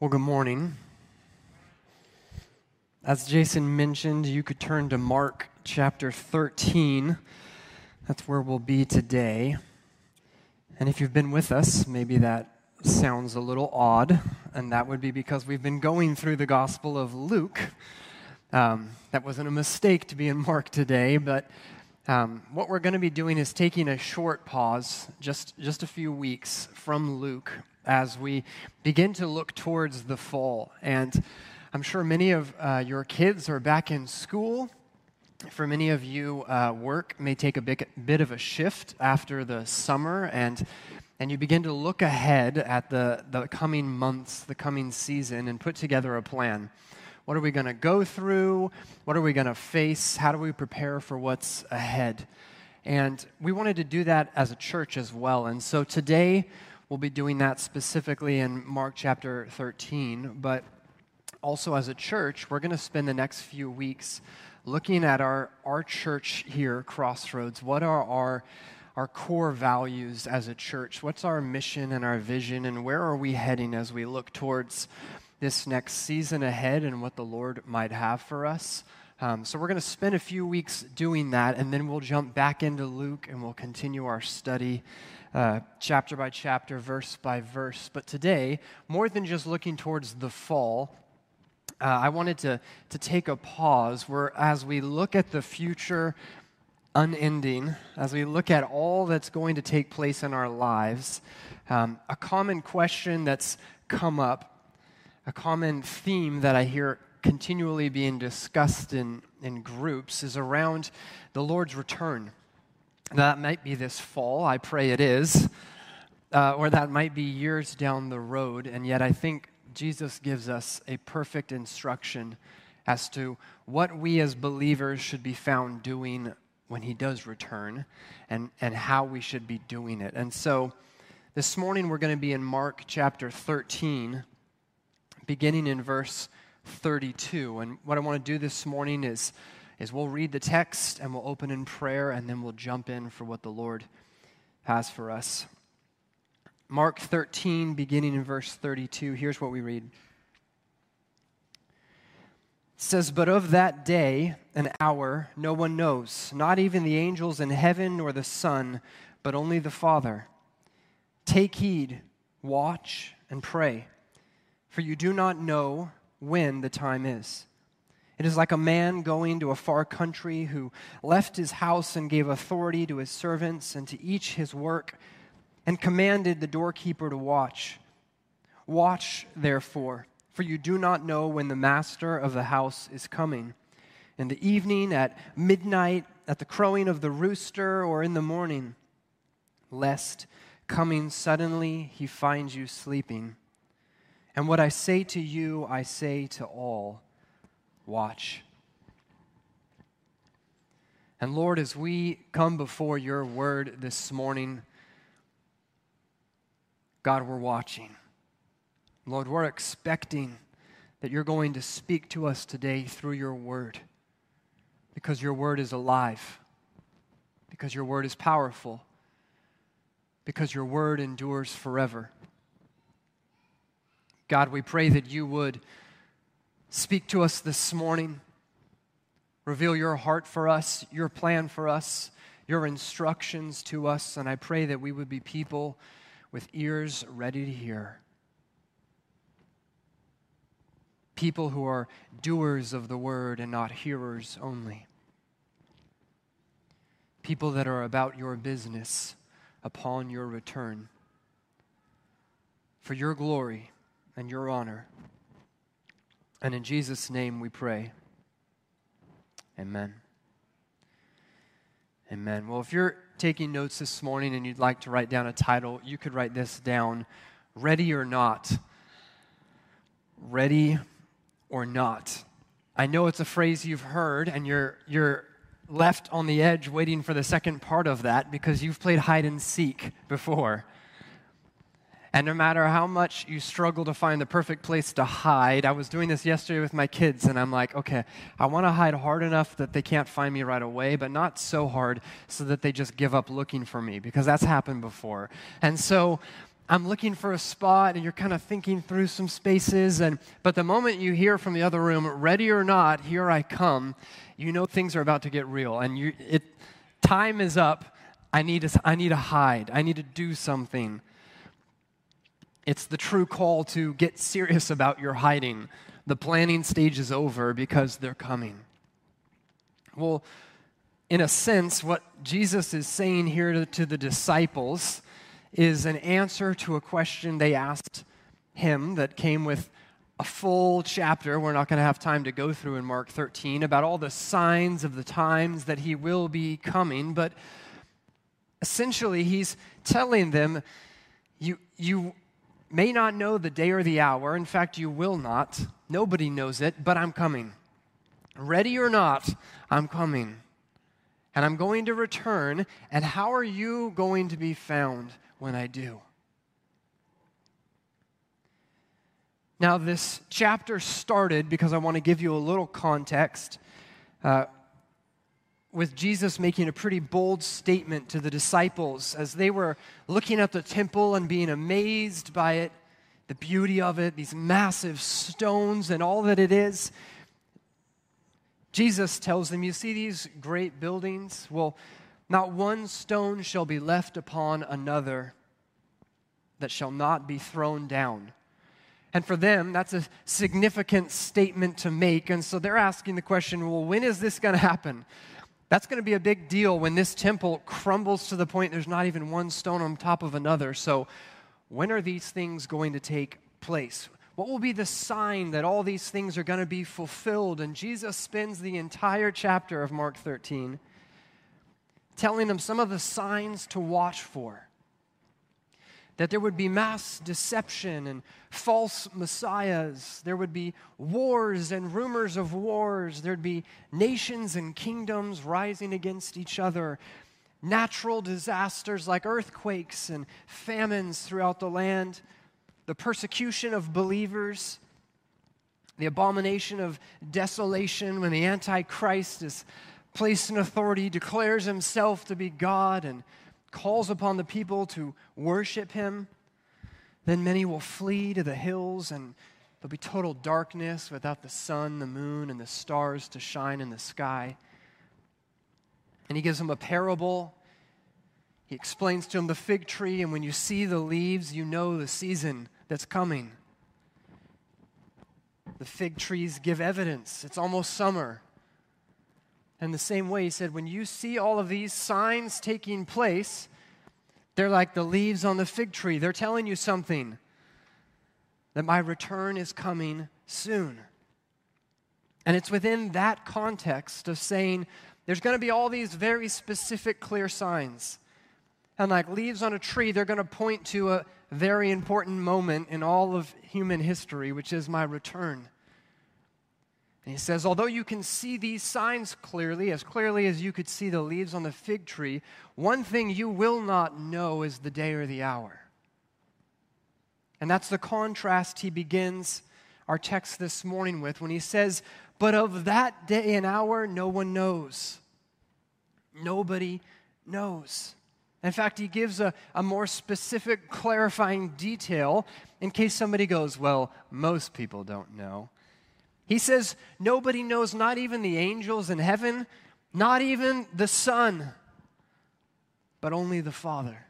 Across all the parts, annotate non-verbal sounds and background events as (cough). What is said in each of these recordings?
Well, good morning. As Jason mentioned, you could turn to Mark chapter 13. That's where we'll be today. And if you've been with us, maybe that sounds a little odd, and that would be because we've been going through the Gospel of Luke. Um, that wasn't a mistake to be in Mark today, but um, what we're going to be doing is taking a short pause, just, just a few weeks from Luke, as we begin to look towards the fall. And I'm sure many of uh, your kids are back in school. For many of you, uh, work may take a big, bit of a shift after the summer, and, and you begin to look ahead at the, the coming months, the coming season, and put together a plan. What are we going to go through? What are we going to face? How do we prepare for what's ahead? And we wanted to do that as a church as well. And so today, We'll be doing that specifically in Mark chapter 13, but also as a church, we're going to spend the next few weeks looking at our, our church here, Crossroads. What are our, our core values as a church? What's our mission and our vision, and where are we heading as we look towards this next season ahead and what the Lord might have for us? Um, so, we're going to spend a few weeks doing that, and then we'll jump back into Luke and we'll continue our study uh, chapter by chapter, verse by verse. But today, more than just looking towards the fall, uh, I wanted to, to take a pause where, as we look at the future unending, as we look at all that's going to take place in our lives, um, a common question that's come up, a common theme that I hear continually being discussed in, in groups is around the Lord's return. That might be this fall, I pray it is, uh, or that might be years down the road, and yet I think Jesus gives us a perfect instruction as to what we as believers should be found doing when he does return and, and how we should be doing it. And so this morning we're going to be in Mark chapter 13, beginning in verse 32. And what I want to do this morning is is we'll read the text and we'll open in prayer and then we'll jump in for what the Lord has for us. Mark 13, beginning in verse 32, here's what we read. It says, But of that day and hour no one knows, not even the angels in heaven nor the Son, but only the Father. Take heed, watch, and pray, for you do not know when the time is. It is like a man going to a far country who left his house and gave authority to his servants and to each his work and commanded the doorkeeper to watch. Watch, therefore, for you do not know when the master of the house is coming. In the evening, at midnight, at the crowing of the rooster, or in the morning, lest coming suddenly he finds you sleeping. And what I say to you, I say to all watch. And Lord, as we come before your word this morning, God, we're watching. Lord, we're expecting that you're going to speak to us today through your word because your word is alive, because your word is powerful, because your word endures forever. God, we pray that you would Speak to us this morning. Reveal your heart for us, your plan for us, your instructions to us. And I pray that we would be people with ears ready to hear. People who are doers of the word and not hearers only. People that are about your business upon your return. For your glory and your honor. And in Jesus' name we pray. Amen. Amen. Well, if you're taking notes this morning and you'd like to write down a title, you could write this down Ready or Not. Ready or Not. I know it's a phrase you've heard, and you're, you're left on the edge waiting for the second part of that because you've played hide and seek before. And no matter how much you struggle to find the perfect place to hide, I was doing this yesterday with my kids, and I'm like, okay, I want to hide hard enough that they can't find me right away, but not so hard so that they just give up looking for me, because that's happened before. And so I'm looking for a spot and you're kind of thinking through some spaces and but the moment you hear from the other room ready or not here I come you know things are about to get real and you it time is up. I need to I need to hide. I need to do something it's the true call to get serious about your hiding the planning stage is over because they're coming well in a sense what Jesus is saying here to, to the disciples is an answer to a question they asked him that came with a full chapter. We're not going to have time to go through in Mark 13 about all the signs of the times that he will be coming, but essentially he's telling them you, you may not know the day or the hour. In fact, you will not. Nobody knows it, but I'm coming. Ready or not, I'm coming. And I'm going to return. And how are you going to be found? when I do. Now, this chapter started because I want to give you a little context uh, with Jesus making a pretty bold statement to the disciples as they were looking at the temple and being amazed by it, the beauty of it, these massive stones and all that it is. Jesus tells them, You see these great buildings? Well, not one stone shall be left upon another that shall not be thrown down. And for them, that's a significant statement to make. And so they're asking the question well, when is this going to happen? That's going to be a big deal when this temple crumbles to the point there's not even one stone on top of another. So, when are these things going to take place? What will be the sign that all these things are going to be fulfilled? And Jesus spends the entire chapter of Mark 13 telling them some of the signs to watch for. That there would be mass deception and false messiahs. There would be wars and rumors of wars. There'd be nations and kingdoms rising against each other. Natural disasters like earthquakes and famines throughout the land. The persecution of believers the abomination of desolation when the Antichrist is placed in authority, declares himself to be God, and calls upon the people to worship him. Then many will flee to the hills, and there'll be total darkness without the sun, the moon, and the stars to shine in the sky. And he gives them a parable. He explains to them the fig tree, and when you see the leaves, you know the season that's coming. The fig trees give evidence. It's almost summer. And the same way, he said, when you see all of these signs taking place, they're like the leaves on the fig tree. They're telling you something that my return is coming soon. And it's within that context of saying there's going to be all these very specific, clear signs. And like leaves on a tree, they're going to point to a very important moment in all of human history, which is my return. And he says, although you can see these signs clearly, as clearly as you could see the leaves on the fig tree, one thing you will not know is the day or the hour. And that's the contrast he begins our text this morning with when he says, But of that day and hour, no one knows. Nobody knows. In fact, he gives a, a more specific, clarifying detail in case somebody goes, Well, most people don't know. He says, Nobody knows, not even the angels in heaven, not even the Son, but only the Father.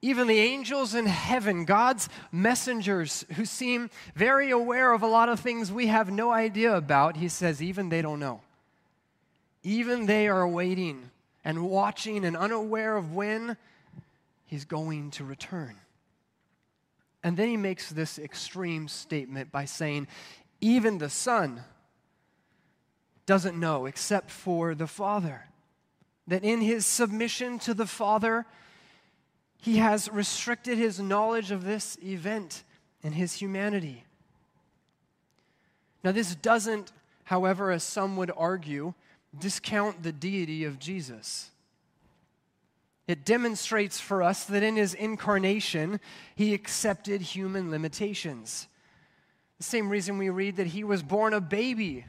Even the angels in heaven, God's messengers who seem very aware of a lot of things we have no idea about, he says, even they don't know. Even they are waiting and watching and unaware of when he's going to return. And then he makes this extreme statement by saying, even the Son doesn't know except for the Father. That in his submission to the Father, he has restricted his knowledge of this event in his humanity. Now, this doesn't, however, as some would argue, discount the deity of Jesus. It demonstrates for us that in his incarnation, he accepted human limitations. The same reason we read that he was born a baby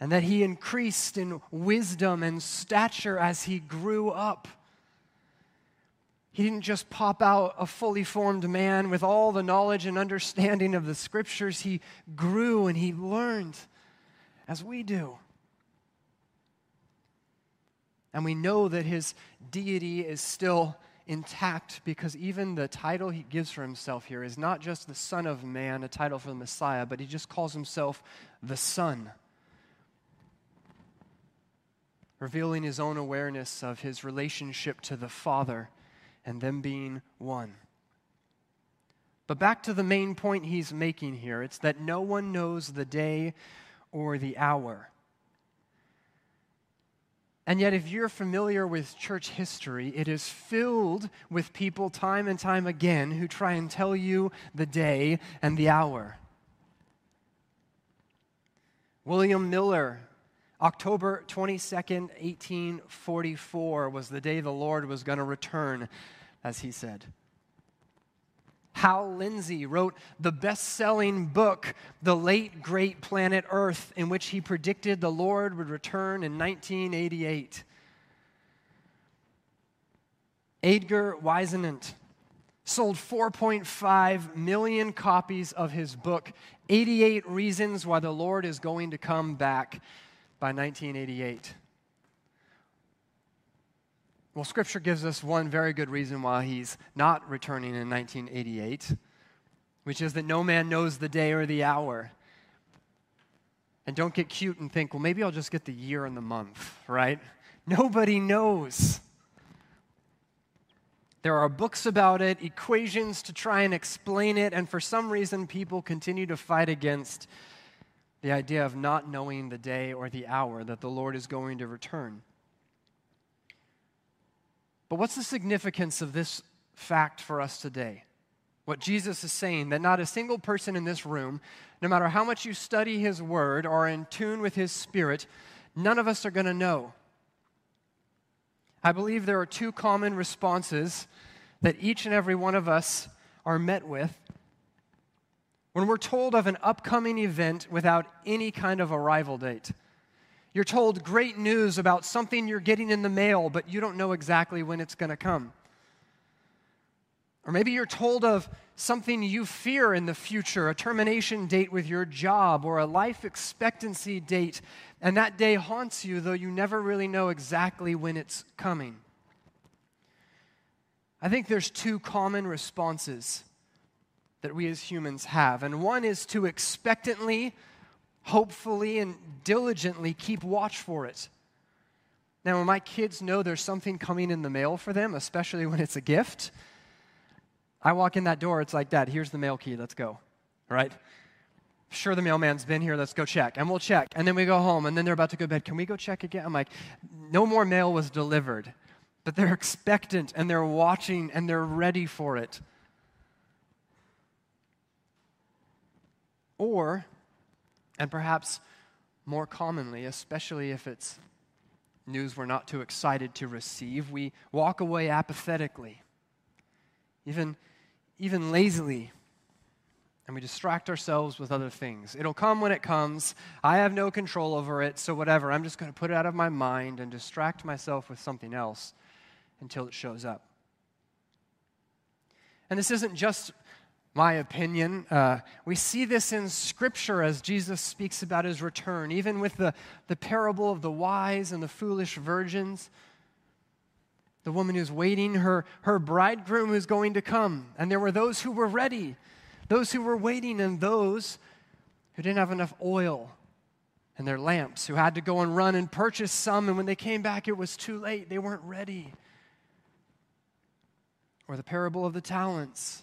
and that he increased in wisdom and stature as he grew up. He didn't just pop out a fully formed man with all the knowledge and understanding of the scriptures. He grew and he learned as we do. And we know that his deity is still intact because even the title he gives for himself here is not just the Son of Man, a title for the Messiah, but he just calls himself the Son, revealing his own awareness of his relationship to the Father and them being one. But back to the main point he's making here it's that no one knows the day or the hour. And yet, if you're familiar with church history, it is filled with people time and time again who try and tell you the day and the hour. William Miller October 22nd, 1844 was the day the Lord was going to return, as he said. Hal Lindsey wrote the best selling book, The Late Great Planet Earth, in which he predicted the Lord would return in 1988. Edgar Whisenant sold 4.5 million copies of his book, 88 Reasons Why the Lord is Going to Come Back by 1988. Well, Scripture gives us one very good reason why he's not returning in 1988, which is that no man knows the day or the hour. And don't get cute and think, well, maybe I'll just get the year and the month, right? Nobody knows. There are books about it, equations to try and explain it, and for some reason, people continue to fight against the idea of not knowing the day or the hour that the Lord is going to return. But what's the significance of this fact for us today? What Jesus is saying that not a single person in this room, no matter how much you study his word or in tune with his spirit, none of us are going to know. I believe there are two common responses that each and every one of us are met with when we're told of an upcoming event without any kind of arrival date. You're told great news about something you're getting in the mail, but you don't know exactly when it's going to come. Or maybe you're told of something you fear in the future, a termination date with your job, or a life expectancy date, and that day haunts you, though you never really know exactly when it's coming. I think there's two common responses that we as humans have. And one is to expectantly, hopefully, and diligently keep watch for it. Now, when my kids know there's something coming in the mail for them, especially when it's a gift, I walk in that door, it's like, Dad, here's the mail key, let's go. Right? Sure, the mailman's been here, let's go check. And we'll check. And then we go home, and then they're about to go to bed. Can we go check again? I'm like, no more mail was delivered. But they're (laughs) expectant, and they're watching, and they're ready for it. Or, and perhaps more commonly, especially if it's news we're not too excited to receive, we walk away apathetically, even, even lazily, and we distract ourselves with other things. It'll come when it comes. I have no control over it, so whatever. I'm just going to put it out of my mind and distract myself with something else until it shows up. And this isn't just my opinion. Uh, we see this in Scripture as Jesus speaks about his return, even with the, the parable of the wise and the foolish virgins. The woman who's waiting, her, her bridegroom is going to come. And there were those who were ready, those who were waiting, and those who didn't have enough oil in their lamps, who had to go and run and purchase some. And when they came back, it was too late. They weren't ready. Or the parable of the talents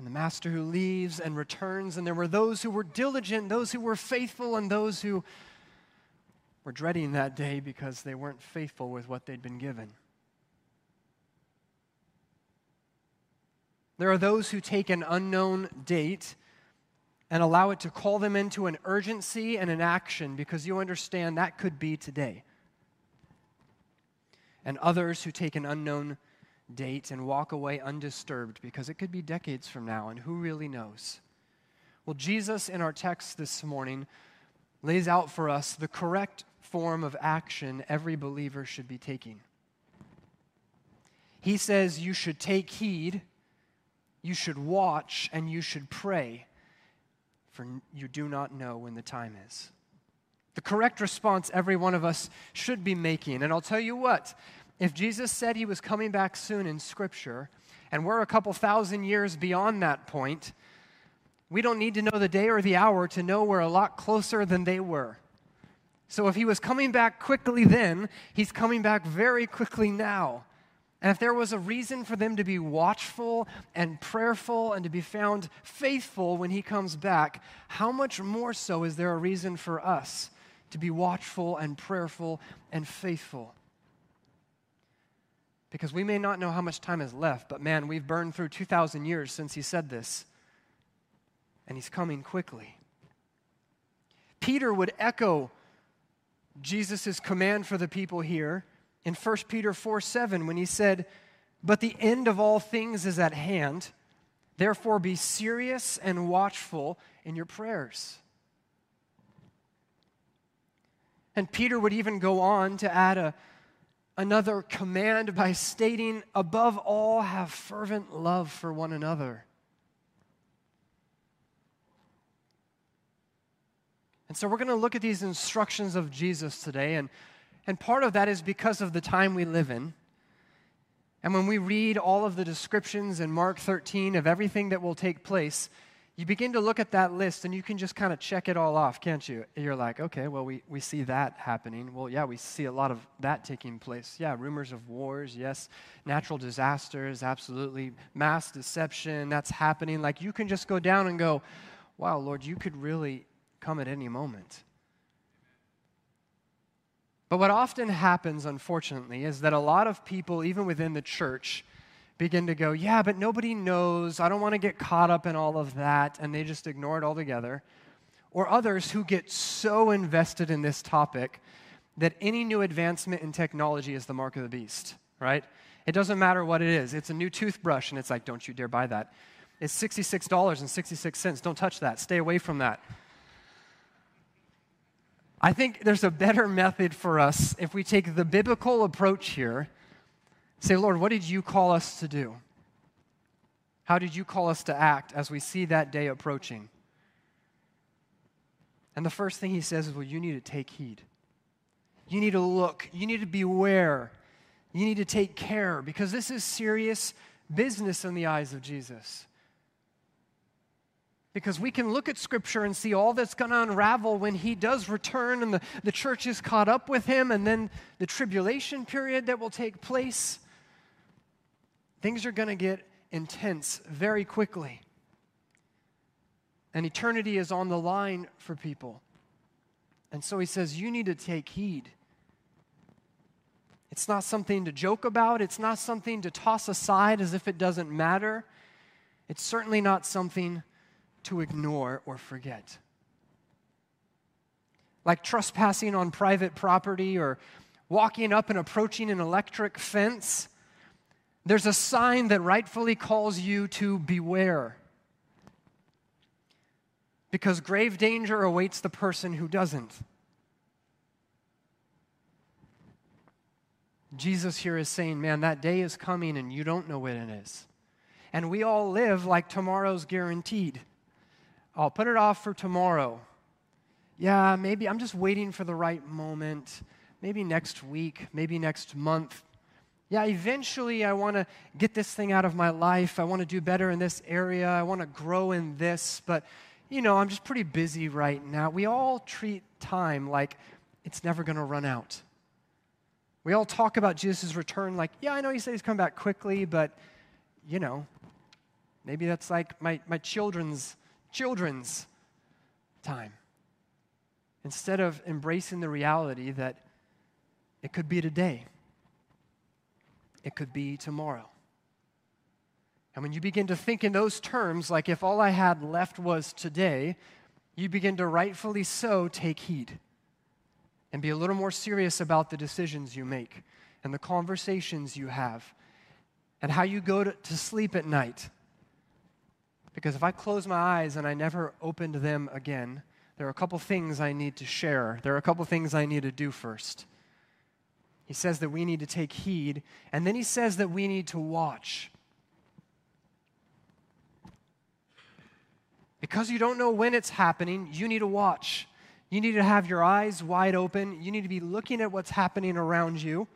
and the master who leaves and returns. And there were those who were diligent, those who were faithful, and those who were dreading that day because they weren't faithful with what they'd been given. There are those who take an unknown date and allow it to call them into an urgency and an action because you understand that could be today. And others who take an unknown date and walk away undisturbed because it could be decades from now, and who really knows? Well, Jesus in our text this morning lays out for us the correct form of action every believer should be taking. He says you should take heed, you should watch, and you should pray, for you do not know when the time is. The correct response every one of us should be making. And I'll tell you what, if Jesus said he was coming back soon in Scripture, and we're a couple thousand years beyond that point, we don't need to know the day or the hour to know we're a lot closer than they were. So if he was coming back quickly then, he's coming back very quickly now. And if there was a reason for them to be watchful and prayerful and to be found faithful when he comes back, how much more so is there a reason for us to be watchful and prayerful and faithful? Because we may not know how much time is left, but man, we've burned through 2,000 years since he said this, and he's coming quickly. Peter would echo Jesus' command for the people here in 1 Peter 4 7 when he said, But the end of all things is at hand. Therefore, be serious and watchful in your prayers. And Peter would even go on to add a, another command by stating, Above all, have fervent love for one another. And so we're going to look at these instructions of Jesus today. And, and part of that is because of the time we live in. And when we read all of the descriptions in Mark 13 of everything that will take place, you begin to look at that list and you can just kind of check it all off, can't you? You're like, okay, well, we, we see that happening. Well, yeah, we see a lot of that taking place. Yeah, rumors of wars, yes. Natural disasters, absolutely. Mass deception, that's happening. Like, you can just go down and go, wow, Lord, you could really come at any moment. But what often happens, unfortunately, is that a lot of people, even within the church, begin to go, Yeah, but nobody knows. I don't want to get caught up in all of that. And they just ignore it altogether. Or others who get so invested in this topic that any new advancement in technology is the mark of the beast, right? It doesn't matter what it is. It's a new toothbrush, and it's like, Don't you dare buy that. It's $66.66. Don't touch that. Stay away from that. I think there's a better method for us if we take the biblical approach here. Say, Lord, what did you call us to do? How did you call us to act as we see that day approaching? And the first thing he says is, well, you need to take heed. You need to look. You need to beware. You need to take care because this is serious business in the eyes of Jesus. Because we can look at Scripture and see all that's going to unravel when He does return and the, the church is caught up with Him, and then the tribulation period that will take place. Things are going to get intense very quickly. And eternity is on the line for people. And so He says, You need to take heed. It's not something to joke about, it's not something to toss aside as if it doesn't matter. It's certainly not something to ignore or forget. Like trespassing on private property or walking up and approaching an electric fence, there's a sign that rightfully calls you to beware. Because grave danger awaits the person who doesn't. Jesus here is saying, Man, that day is coming and you don't know when it is. And we all live like tomorrow's guaranteed. I'll put it off for tomorrow. Yeah, maybe I'm just waiting for the right moment. Maybe next week, maybe next month. Yeah, eventually I want to get this thing out of my life. I want to do better in this area. I want to grow in this, but you know, I'm just pretty busy right now. We all treat time like it's never going to run out. We all talk about Jesus' return like, yeah, I know he said he's coming back quickly, but you know, maybe that's like my, my children's children's time. Instead of embracing the reality that it could be today, it could be tomorrow. And when you begin to think in those terms, like if all I had left was today, you begin to rightfully so take heed and be a little more serious about the decisions you make and the conversations you have and how you go to, to sleep at night because if I close my eyes and I never opened them again, there are a couple things I need to share. There are a couple things I need to do first. He says that we need to take heed, and then he says that we need to watch. Because you don't know when it's happening, you need to watch. You need to have your eyes wide open. You need to be looking at what's happening around you.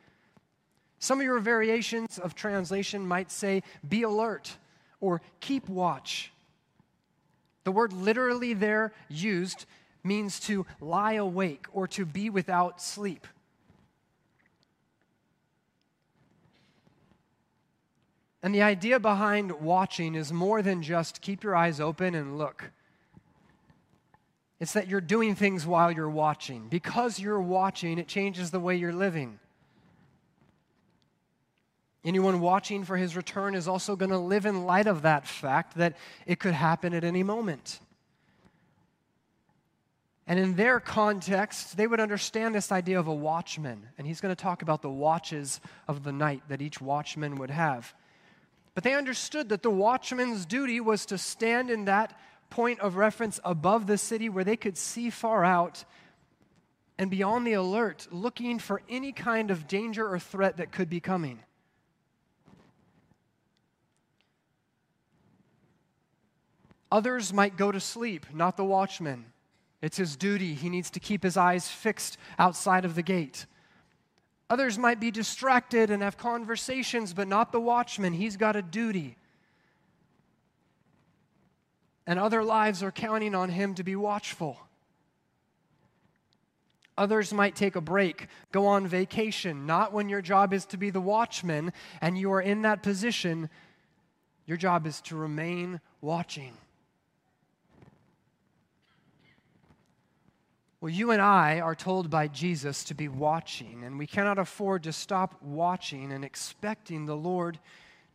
Some of your variations of translation might say, be alert or keep watch. The word literally there used means to lie awake or to be without sleep. And the idea behind watching is more than just keep your eyes open and look. It's that you're doing things while you're watching. Because you're watching, it changes the way you're living. Anyone watching for his return is also going to live in light of that fact that it could happen at any moment. And in their context, they would understand this idea of a watchman. And he's going to talk about the watches of the night that each watchman would have. But they understood that the watchman's duty was to stand in that point of reference above the city where they could see far out and be on the alert, looking for any kind of danger or threat that could be coming. Others might go to sleep, not the watchman. It's his duty. He needs to keep his eyes fixed outside of the gate. Others might be distracted and have conversations, but not the watchman. He's got a duty. And other lives are counting on him to be watchful. Others might take a break, go on vacation, not when your job is to be the watchman and you are in that position. Your job is to remain watching. Well, you and I are told by Jesus to be watching, and we cannot afford to stop watching and expecting the Lord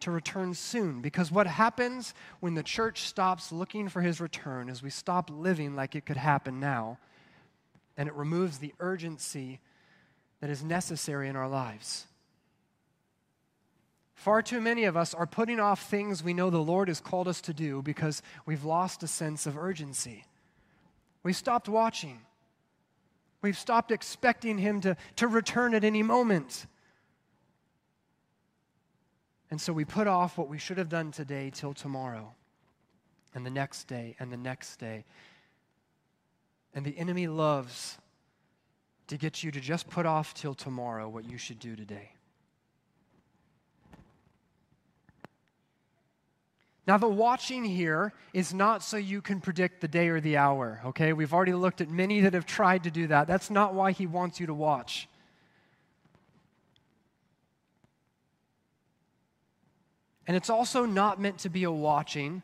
to return soon. Because what happens when the church stops looking for his return is we stop living like it could happen now, and it removes the urgency that is necessary in our lives. Far too many of us are putting off things we know the Lord has called us to do because we've lost a sense of urgency. We stopped watching. We've stopped expecting him to, to return at any moment. And so we put off what we should have done today till tomorrow, and the next day, and the next day. And the enemy loves to get you to just put off till tomorrow what you should do today. Now, the watching here is not so you can predict the day or the hour, okay? We've already looked at many that have tried to do that. That's not why he wants you to watch. And it's also not meant to be a watching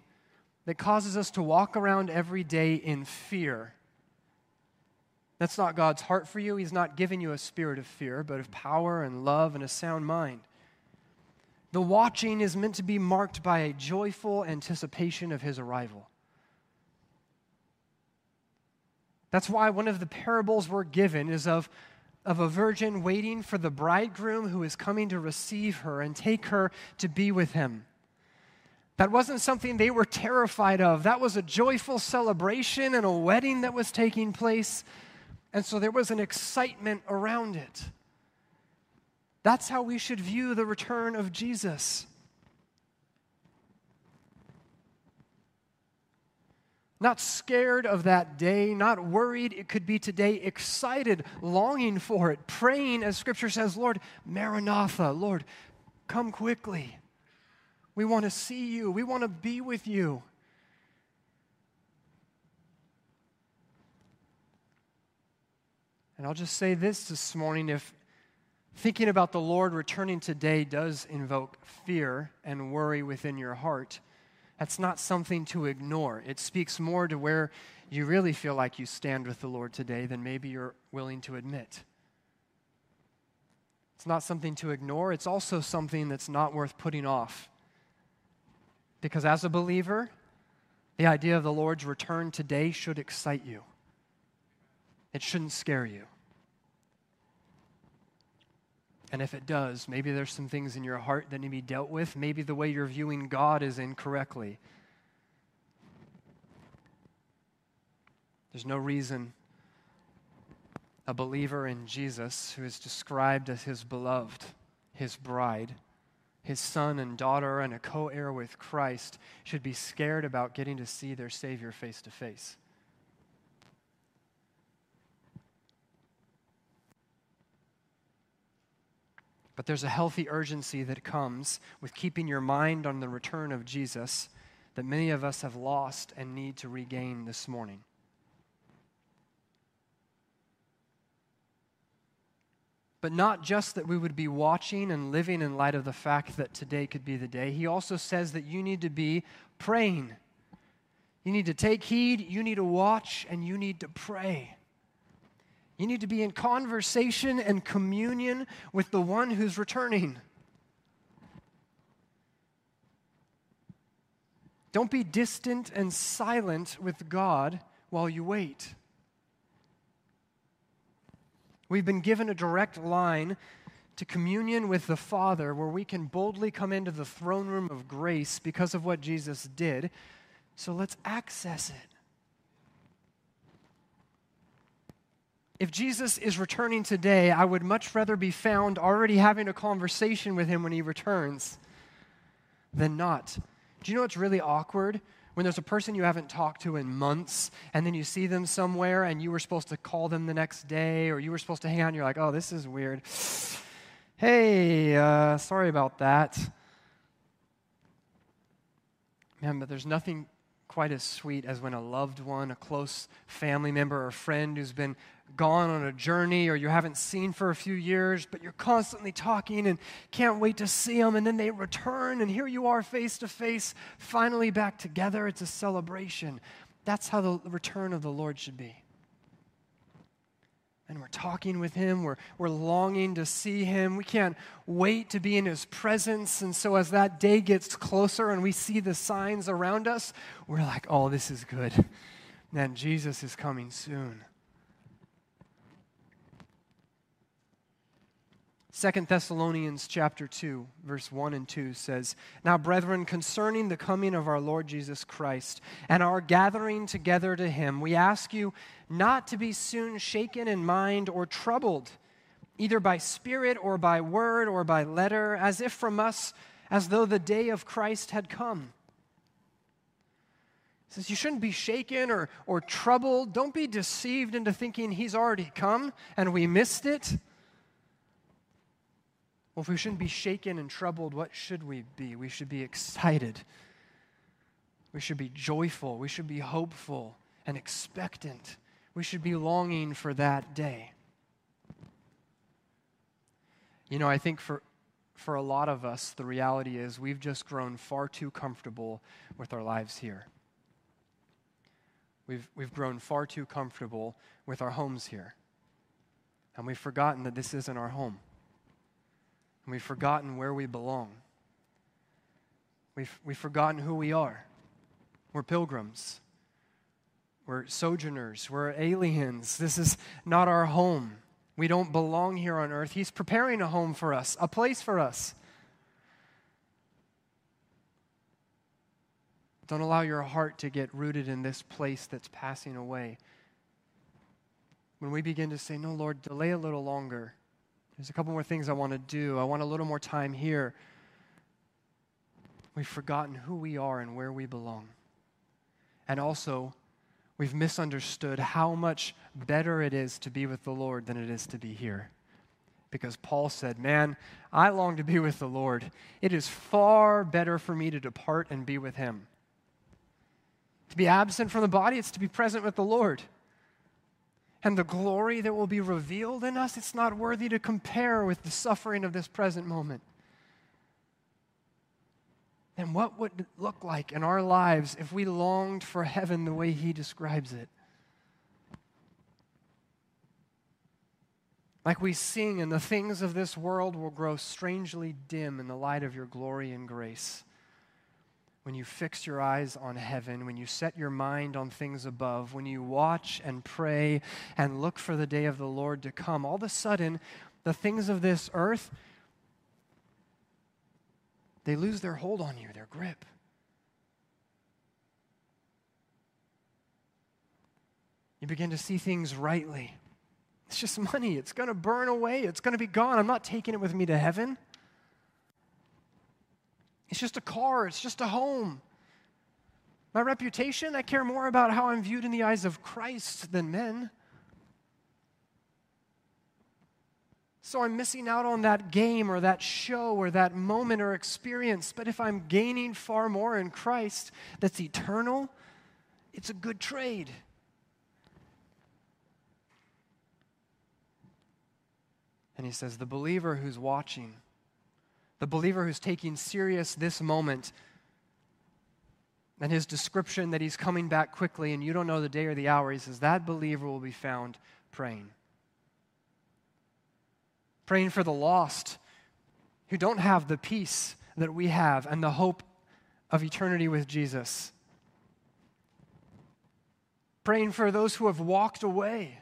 that causes us to walk around every day in fear. That's not God's heart for you. He's not giving you a spirit of fear, but of power and love and a sound mind. The watching is meant to be marked by a joyful anticipation of his arrival. That's why one of the parables we're given is of, of a virgin waiting for the bridegroom who is coming to receive her and take her to be with him. That wasn't something they were terrified of. That was a joyful celebration and a wedding that was taking place. And so there was an excitement around it. That's how we should view the return of Jesus. Not scared of that day, not worried it could be today, excited, longing for it, praying as Scripture says, Lord, Maranatha, Lord, come quickly. We want to see you, we want to be with you. And I'll just say this this morning if Thinking about the Lord returning today does invoke fear and worry within your heart. That's not something to ignore. It speaks more to where you really feel like you stand with the Lord today than maybe you're willing to admit. It's not something to ignore. It's also something that's not worth putting off. Because as a believer, the idea of the Lord's return today should excite you, it shouldn't scare you. And if it does, maybe there's some things in your heart that need to be dealt with. Maybe the way you're viewing God is incorrectly. There's no reason a believer in Jesus who is described as his beloved, his bride, his son and daughter, and a co heir with Christ, should be scared about getting to see their Savior face to face. But there's a healthy urgency that comes with keeping your mind on the return of Jesus that many of us have lost and need to regain this morning. But not just that we would be watching and living in light of the fact that today could be the day. He also says that you need to be praying. You need to take heed, you need to watch, and you need to pray. You need to be in conversation and communion with the one who's returning. Don't be distant and silent with God while you wait. We've been given a direct line to communion with the Father where we can boldly come into the throne room of grace because of what Jesus did. So let's access it. If Jesus is returning today, I would much rather be found already having a conversation with him when he returns than not. Do you know what's really awkward? When there's a person you haven't talked to in months, and then you see them somewhere, and you were supposed to call them the next day, or you were supposed to hang out, and you're like, oh, this is weird. hey, uh, sorry about that. Man, but there's nothing quite as sweet as when a loved one, a close family member or friend who's been gone on a journey or you haven't seen for a few years, but you're constantly talking and can't wait to see them, and then they return, and here you are face to face, finally back together. It's a celebration. That's how the return of the Lord should be. And we're talking with him. We're, we're longing to see him. We can't wait to be in his presence. And so, as that day gets closer and we see the signs around us, we're like, oh, this is good. Man, Jesus is coming soon. Second Thessalonians chapter 2 verse 1 and 2 says, "Now brethren, concerning the coming of our Lord Jesus Christ and our gathering together to him, we ask you not to be soon shaken in mind or troubled, either by spirit or by word or by letter, as if from us as though the day of Christ had come." He says you shouldn't be shaken or, or troubled. Don't be deceived into thinking he's already come and we missed it. Well, if we shouldn't be shaken and troubled, what should we be? We should be excited. We should be joyful. We should be hopeful and expectant. We should be longing for that day. You know, I think for, for a lot of us, the reality is we've just grown far too comfortable with our lives here. We've, we've grown far too comfortable with our homes here. And we've forgotten that this isn't our home and we've forgotten where we belong. We've, we've forgotten who we are. We're pilgrims, we're sojourners, we're aliens. This is not our home. We don't belong here on earth. He's preparing a home for us, a place for us. Don't allow your heart to get rooted in this place that's passing away. When we begin to say, No, Lord, delay a little longer, there's a couple more things I want to do. I want a little more time here. We've forgotten who we are and where we belong. And also, we've misunderstood how much better it is to be with the Lord than it is to be here. Because Paul said, Man, I long to be with the Lord. It is far better for me to depart and be with Him. To be absent from the body, it's to be present with the Lord and the glory that will be revealed in us, it's not worthy to compare with the suffering of this present moment. Then what would it look like in our lives if we longed for heaven the way he describes it? Like we sing, and the things of this world will grow strangely dim in the light of your glory and grace when you fix your eyes on heaven, when you set your mind on things above, when you watch and pray and look for the day of the Lord to come, all of a sudden, the things of this earth, they lose their hold on you, their grip. You begin to see things rightly. It's just money. It's going to burn away. It's going to be gone. I'm not taking it with me to heaven. It's just a car. It's just a home. My reputation, I care more about how I'm viewed in the eyes of Christ than men. So I'm missing out on that game or that show or that moment or experience. But if I'm gaining far more in Christ that's eternal, it's a good trade. And he says, the believer who's watching, the believer who's taking serious this moment, and his description that he's coming back quickly and you don't know the day or the hour, he says, that believer will be found praying. Praying for the lost who don't have the peace that we have and the hope of eternity with Jesus. Praying for those who have walked away,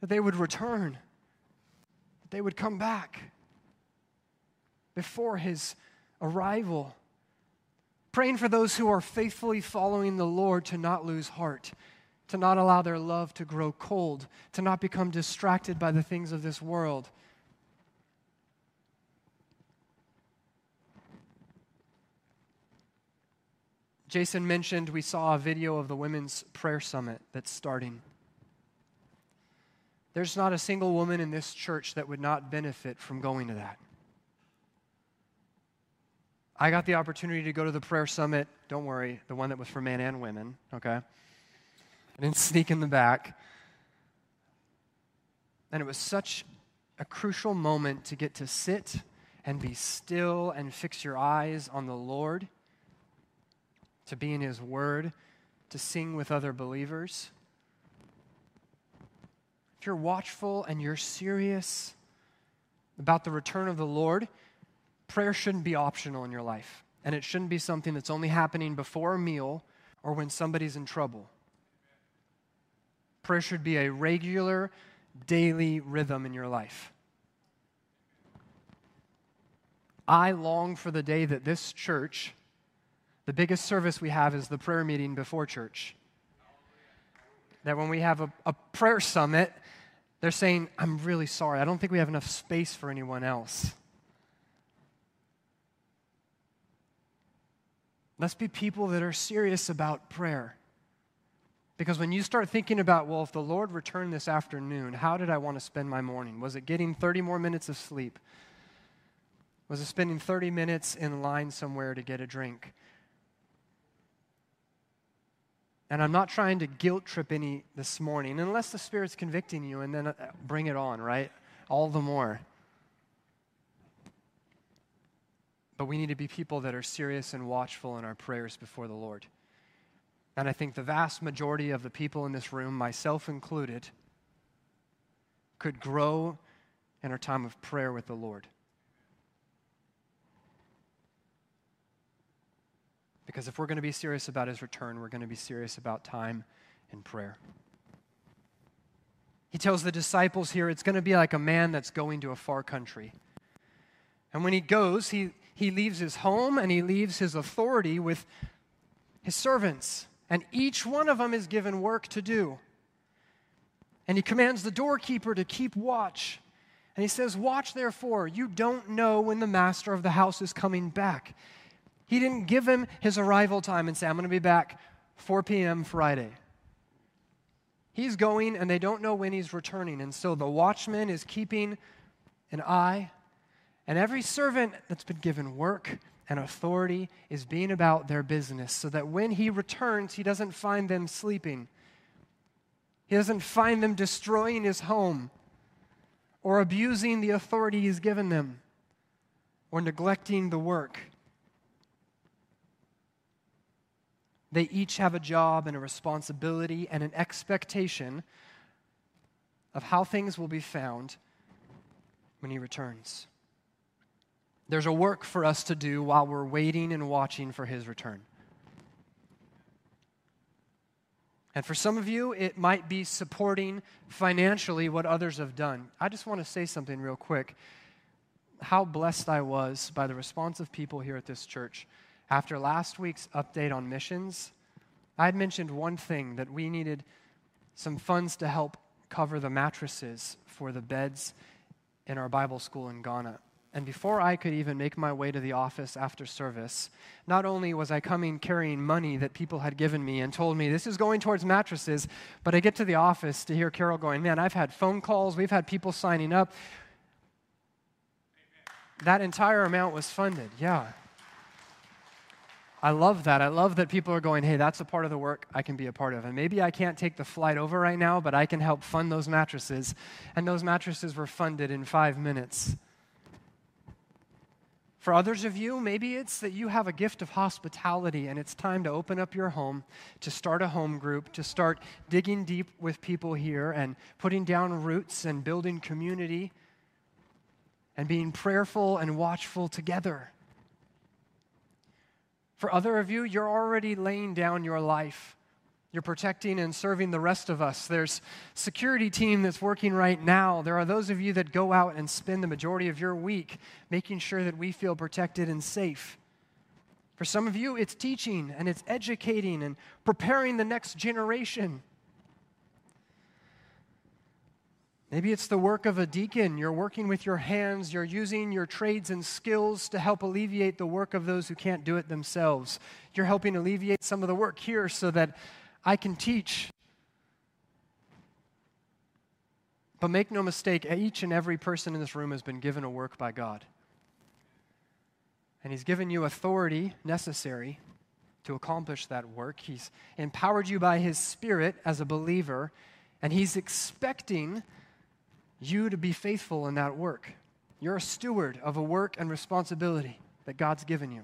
that they would return that they would come back before his arrival. Praying for those who are faithfully following the Lord to not lose heart, to not allow their love to grow cold, to not become distracted by the things of this world. Jason mentioned we saw a video of the Women's Prayer Summit that's starting. There's not a single woman in this church that would not benefit from going to that. I got the opportunity to go to the prayer summit. Don't worry, the one that was for men and women, okay? I didn't sneak in the back. And it was such a crucial moment to get to sit and be still and fix your eyes on the Lord, to be in His Word, to sing with other believers if you're watchful and you're serious about the return of the Lord, prayer shouldn't be optional in your life. And it shouldn't be something that's only happening before a meal or when somebody's in trouble. Prayer should be a regular, daily rhythm in your life. I long for the day that this church, the biggest service we have is the prayer meeting before church. That when we have a, a prayer summit, they're saying, I'm really sorry. I don't think we have enough space for anyone else. Let's be people that are serious about prayer. Because when you start thinking about, well, if the Lord returned this afternoon, how did I want to spend my morning? Was it getting 30 more minutes of sleep? Was it spending 30 minutes in line somewhere to get a drink? And I'm not trying to guilt trip any this morning, unless the Spirit's convicting you, and then uh, bring it on, right? All the more. But we need to be people that are serious and watchful in our prayers before the Lord. And I think the vast majority of the people in this room, myself included, could grow in our time of prayer with the Lord. Because if we're going to be serious about his return, we're going to be serious about time and prayer. He tells the disciples here it's going to be like a man that's going to a far country. And when he goes, he, he leaves his home and he leaves his authority with his servants. And each one of them is given work to do. And he commands the doorkeeper to keep watch. And he says, Watch therefore, you don't know when the master of the house is coming back. He didn't give him his arrival time and say, I'm going to be back 4 p.m. Friday. He's going and they don't know when he's returning. And so the watchman is keeping an eye. And every servant that's been given work and authority is being about their business so that when he returns, he doesn't find them sleeping. He doesn't find them destroying his home or abusing the authority he's given them or neglecting the work. They each have a job and a responsibility and an expectation of how things will be found when he returns. There's a work for us to do while we're waiting and watching for his return. And for some of you, it might be supporting financially what others have done. I just want to say something real quick. How blessed I was by the response of people here at this church after last week's update on missions, I had mentioned one thing that we needed some funds to help cover the mattresses for the beds in our Bible school in Ghana. And before I could even make my way to the office after service, not only was I coming carrying money that people had given me and told me this is going towards mattresses, but I get to the office to hear Carol going, Man, I've had phone calls, we've had people signing up. That entire amount was funded, yeah. I love that. I love that people are going, hey, that's a part of the work I can be a part of. And maybe I can't take the flight over right now, but I can help fund those mattresses. And those mattresses were funded in five minutes. For others of you, maybe it's that you have a gift of hospitality and it's time to open up your home, to start a home group, to start digging deep with people here and putting down roots and building community and being prayerful and watchful together. For other of you, you're already laying down your life. You're protecting and serving the rest of us. There's security team that's working right now. There are those of you that go out and spend the majority of your week making sure that we feel protected and safe. For some of you, it's teaching and it's educating and preparing the next generation. Maybe it's the work of a deacon. You're working with your hands, you're using your trades and skills to help alleviate the work of those who can't do it themselves. You're helping alleviate some of the work here so that I can teach. But make no mistake, each and every person in this room has been given a work by God. And He's given you authority necessary to accomplish that work. He's empowered you by His Spirit as a believer, and He's expecting you to be faithful in that work. You're a steward of a work and responsibility that God's given you.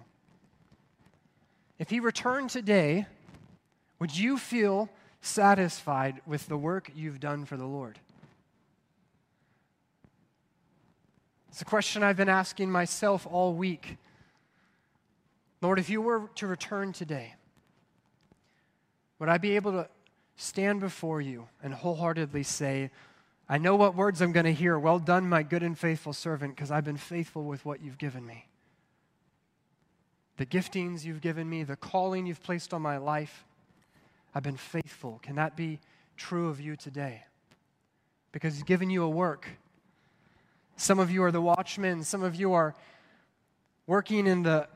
If He returned today, would you feel satisfied with the work you've done for the Lord? It's a question I've been asking myself all week. Lord, if you were to return today, would I be able to stand before you and wholeheartedly say, I know what words I'm going to hear. Well done, my good and faithful servant, because I've been faithful with what you've given me. The giftings you've given me, the calling you've placed on my life, I've been faithful. Can that be true of you today? Because He's given you a work. Some of you are the watchmen, some of you are working in the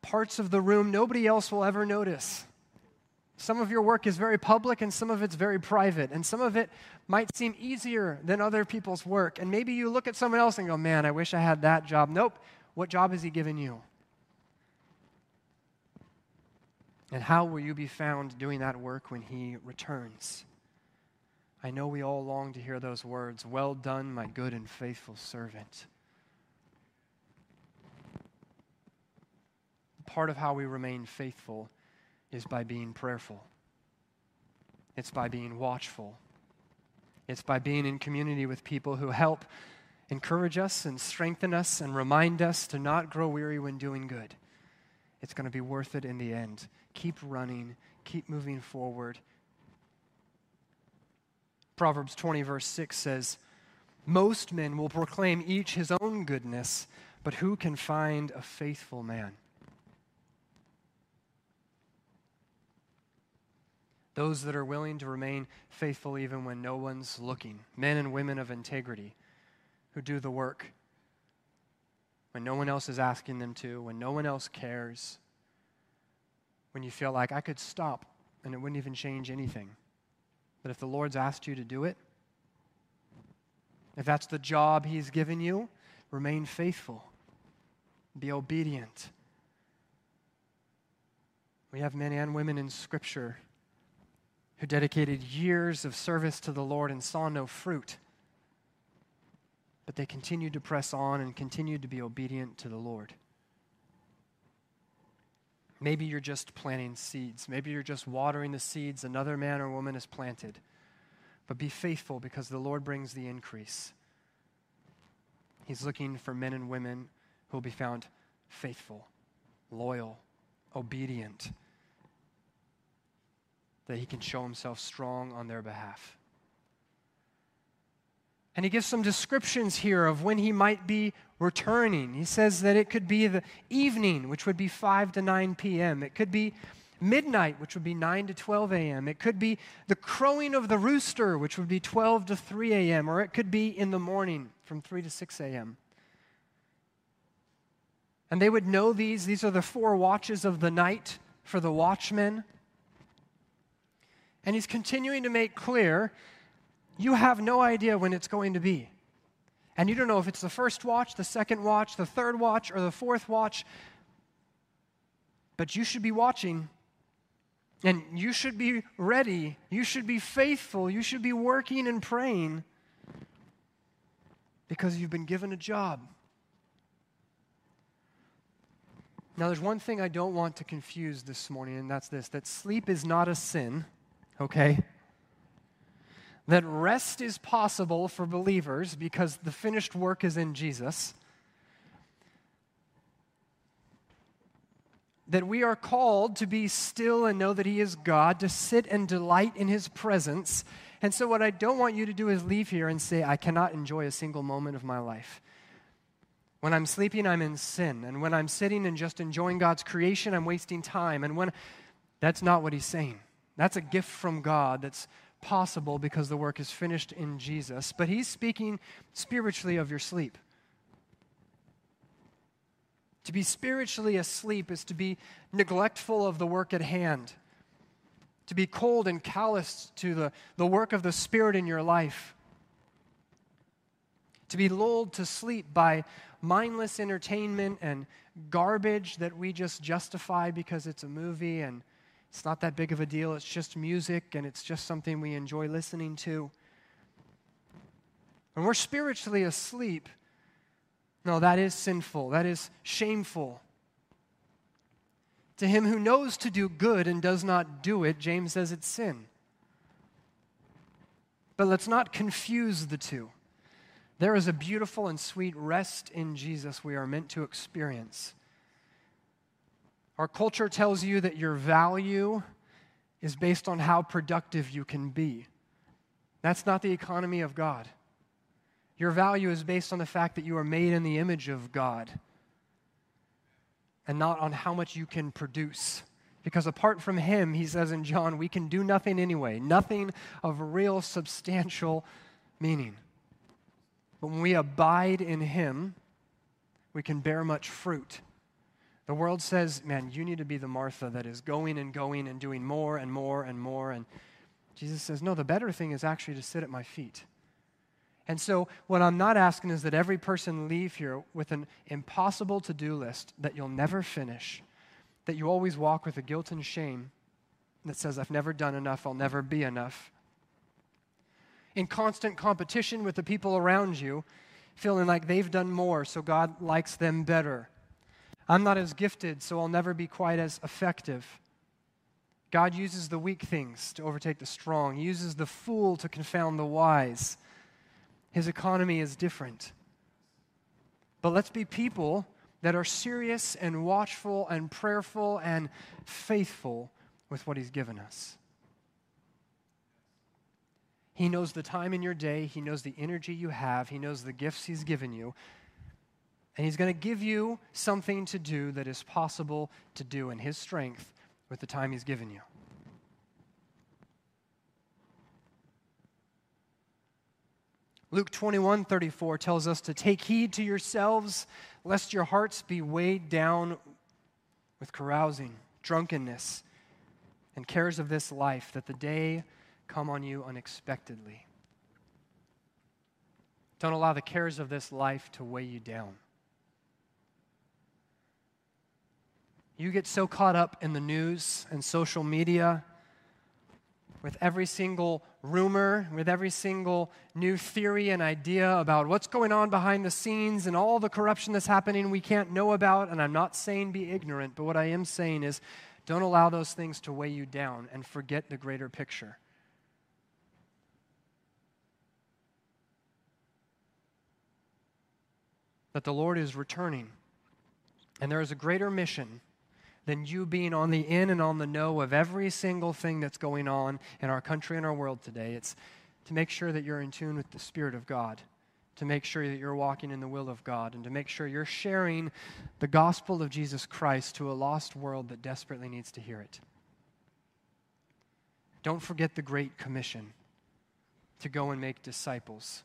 parts of the room nobody else will ever notice. Some of your work is very public and some of it's very private. And some of it might seem easier than other people's work. And maybe you look at someone else and go, man, I wish I had that job. Nope. What job has he given you? And how will you be found doing that work when he returns? I know we all long to hear those words Well done, my good and faithful servant. Part of how we remain faithful is by being prayerful, it's by being watchful, it's by being in community with people who help encourage us and strengthen us and remind us to not grow weary when doing good. It's going to be worth it in the end. Keep running, keep moving forward. Proverbs 20, verse 6 says, Most men will proclaim each his own goodness, but who can find a faithful man? those that are willing to remain faithful even when no one's looking, men and women of integrity who do the work when no one else is asking them to, when no one else cares, when you feel like I could stop and it wouldn't even change anything. But if the Lord's asked you to do it, if that's the job He's given you, remain faithful, be obedient. We have men and women in Scripture who dedicated years of service to the Lord and saw no fruit. But they continued to press on and continued to be obedient to the Lord. Maybe you're just planting seeds. Maybe you're just watering the seeds another man or woman has planted. But be faithful because the Lord brings the increase. He's looking for men and women who will be found faithful, loyal, obedient, that he can show himself strong on their behalf. And he gives some descriptions here of when he might be returning. He says that it could be the evening, which would be 5 to 9 p.m., it could be midnight, which would be 9 to 12 a.m. It could be the crowing of the rooster, which would be 12 to 3 a.m., or it could be in the morning from 3 to 6 a.m. And they would know these. These are the four watches of the night for the watchmen. And he's continuing to make clear you have no idea when it's going to be. And you don't know if it's the first watch, the second watch, the third watch, or the fourth watch. But you should be watching. And you should be ready. You should be faithful. You should be working and praying because you've been given a job. Now, there's one thing I don't want to confuse this morning, and that's this that sleep is not a sin, okay? That rest is possible for believers because the finished work is in Jesus. That we are called to be still and know that He is God, to sit and delight in His presence. And so, what I don't want you to do is leave here and say, I cannot enjoy a single moment of my life. When I'm sleeping, I'm in sin. And when I'm sitting and just enjoying God's creation, I'm wasting time. And when that's not what he's saying. That's a gift from God that's possible because the work is finished in Jesus. But he's speaking spiritually of your sleep. To be spiritually asleep is to be neglectful of the work at hand, to be cold and calloused to the, the work of the Spirit in your life, to be lulled to sleep by mindless entertainment and garbage that we just justify because it's a movie and it's not that big of a deal. It's just music and it's just something we enjoy listening to. When we're spiritually asleep, no, that is sinful. That is shameful. To him who knows to do good and does not do it, James says it's sin. But let's not confuse the two. There is a beautiful and sweet rest in Jesus we are meant to experience. Our culture tells you that your value is based on how productive you can be. That's not the economy of God. Your value is based on the fact that you are made in the image of God and not on how much you can produce. Because apart from Him, he says in John, we can do nothing anyway, nothing of real substantial meaning. But when we abide in Him, we can bear much fruit. The world says, man, you need to be the Martha that is going and going and doing more and more and more. And Jesus says, no, the better thing is actually to sit at my feet. And so, what I'm not asking is that every person leave here with an impossible to do list that you'll never finish, that you always walk with a guilt and shame that says, I've never done enough, I'll never be enough in constant competition with the people around you, feeling like they've done more, so God likes them better. I'm not as gifted, so I'll never be quite as effective. God uses the weak things to overtake the strong, he uses the fool to confound the wise. His economy is different. But let's be people that are serious and watchful and prayerful and faithful with what He's given us. He knows the time in your day, He knows the energy you have, He knows the gifts He's given you. And He's going to give you something to do that is possible to do in His strength with the time He's given you. Luke 21 34 tells us to take heed to yourselves, lest your hearts be weighed down with carousing, drunkenness, and cares of this life, that the day come on you unexpectedly. Don't allow the cares of this life to weigh you down. You get so caught up in the news and social media with every single rumor, with every single new theory and idea about what's going on behind the scenes and all the corruption that's happening we can't know about. And I'm not saying be ignorant, but what I am saying is don't allow those things to weigh you down and forget the greater picture. that the Lord is returning. And there is a greater mission than you being on the in and on the know of every single thing that's going on in our country and our world today. It's to make sure that you're in tune with the Spirit of God, to make sure that you're walking in the will of God, and to make sure you're sharing the gospel of Jesus Christ to a lost world that desperately needs to hear it. don't forget the Great Commission to go and make disciples.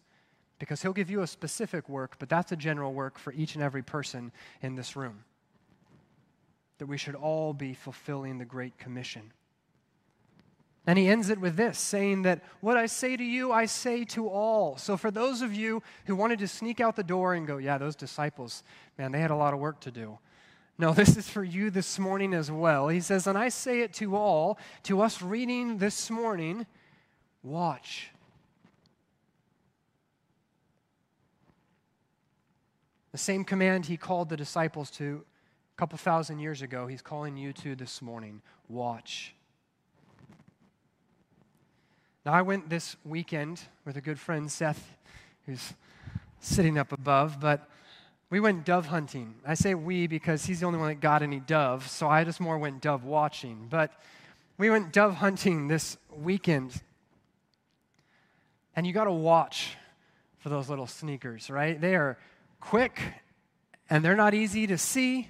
Because he'll give you a specific work, but that's a general work for each and every person in this room. That we should all be fulfilling the Great Commission. And he ends it with this, saying that what I say to you, I say to all. So for those of you who wanted to sneak out the door and go, yeah, those disciples, man, they had a lot of work to do. No, (laughs) this is for you this morning as well. He says, and I say it to all, to us reading this morning, watch. The same command he called the disciples to couple thousand years ago, he's calling you to this morning watch. Now, I went this weekend with a good friend, Seth, who's sitting up above, but we went dove hunting. I say we because he's the only one that got any dove, so I just more went dove watching. But we went dove hunting this weekend. And you got to watch for those little sneakers, right? They are quick and they're not easy to see.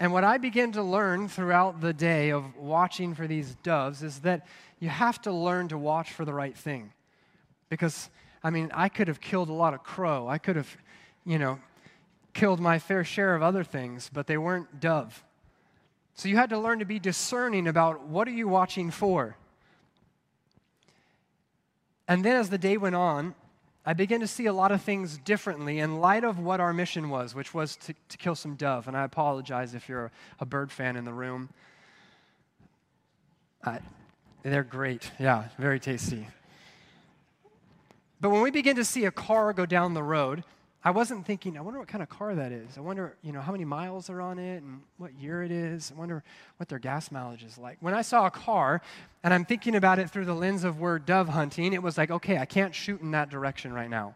And what I began to learn throughout the day of watching for these doves is that you have to learn to watch for the right thing. Because, I mean, I could have killed a lot of crow. I could have, you know, killed my fair share of other things, but they weren't dove. So you had to learn to be discerning about what are you watching for. And then as the day went on, I began to see a lot of things differently in light of what our mission was, which was to, to kill some dove. And I apologize if you're a, bird fan in the room. They're great. Yeah, very tasty. But when we begin to see a car go down the road, I wasn't thinking, I wonder what kind of car that is. I wonder, you know, how many miles are on it and what year it is. I wonder what their gas mileage is like. When I saw a car and I'm thinking about it through the lens of we're dove hunting, it was like, okay, I can't shoot in that direction right now.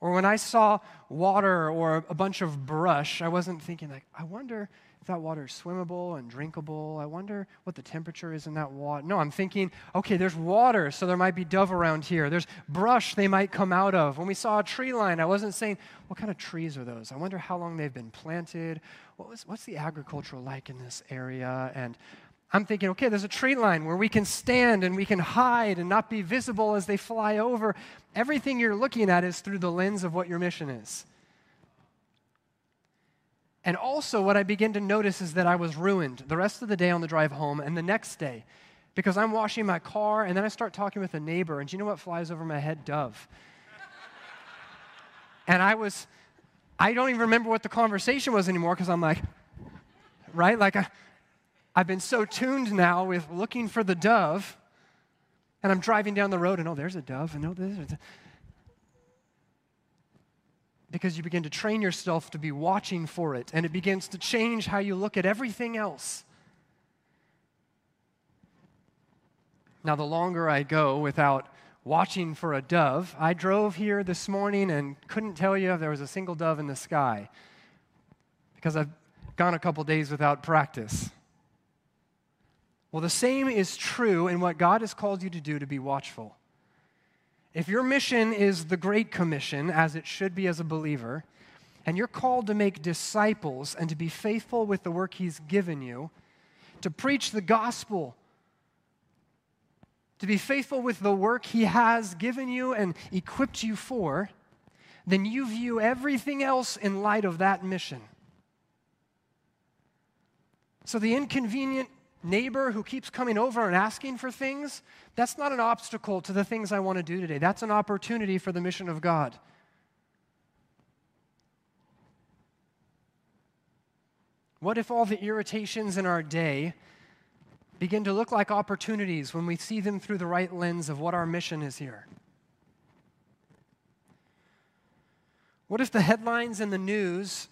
Or when I saw water or a bunch of brush, I wasn't thinking like, I wonder if that water is swimmable and drinkable. I wonder what the temperature is in that water. No, I'm thinking, okay, there's water, so there might be dove around here. There's brush they might come out of. When we saw a tree line, I wasn't saying, what kind of trees are those? I wonder how long they've been planted. What was, what's the agriculture like in this area? And I'm thinking, okay, there's a tree line where we can stand and we can hide and not be visible as they fly over. Everything you're looking at is through the lens of what your mission is. And also, what I begin to notice is that I was ruined the rest of the day on the drive home and the next day because I'm washing my car and then I start talking with a neighbor. And you know what flies over my head? Dove. (laughs) and I was, I don't even remember what the conversation was anymore because I'm like, right? Like, I, I've been so tuned now with looking for the dove. And I'm driving down the road and oh, there's a dove. And oh, there's a because you begin to train yourself to be watching for it, and it begins to change how you look at everything else. Now, the longer I go without watching for a dove, I drove here this morning and couldn't tell you if there was a single dove in the sky because I've gone a couple days without practice. Well, the same is true in what God has called you to do to be watchful. If your mission is the Great Commission, as it should be as a believer, and you're called to make disciples and to be faithful with the work He's given you, to preach the gospel, to be faithful with the work He has given you and equipped you for, then you view everything else in light of that mission. So the inconvenient neighbor who keeps coming over and asking for things, that's not an obstacle to the things I want to do today. That's an opportunity for the mission of God. What if all the irritations in our day begin to look like opportunities when we see them through the right lens of what our mission is here? What if the headlines in the news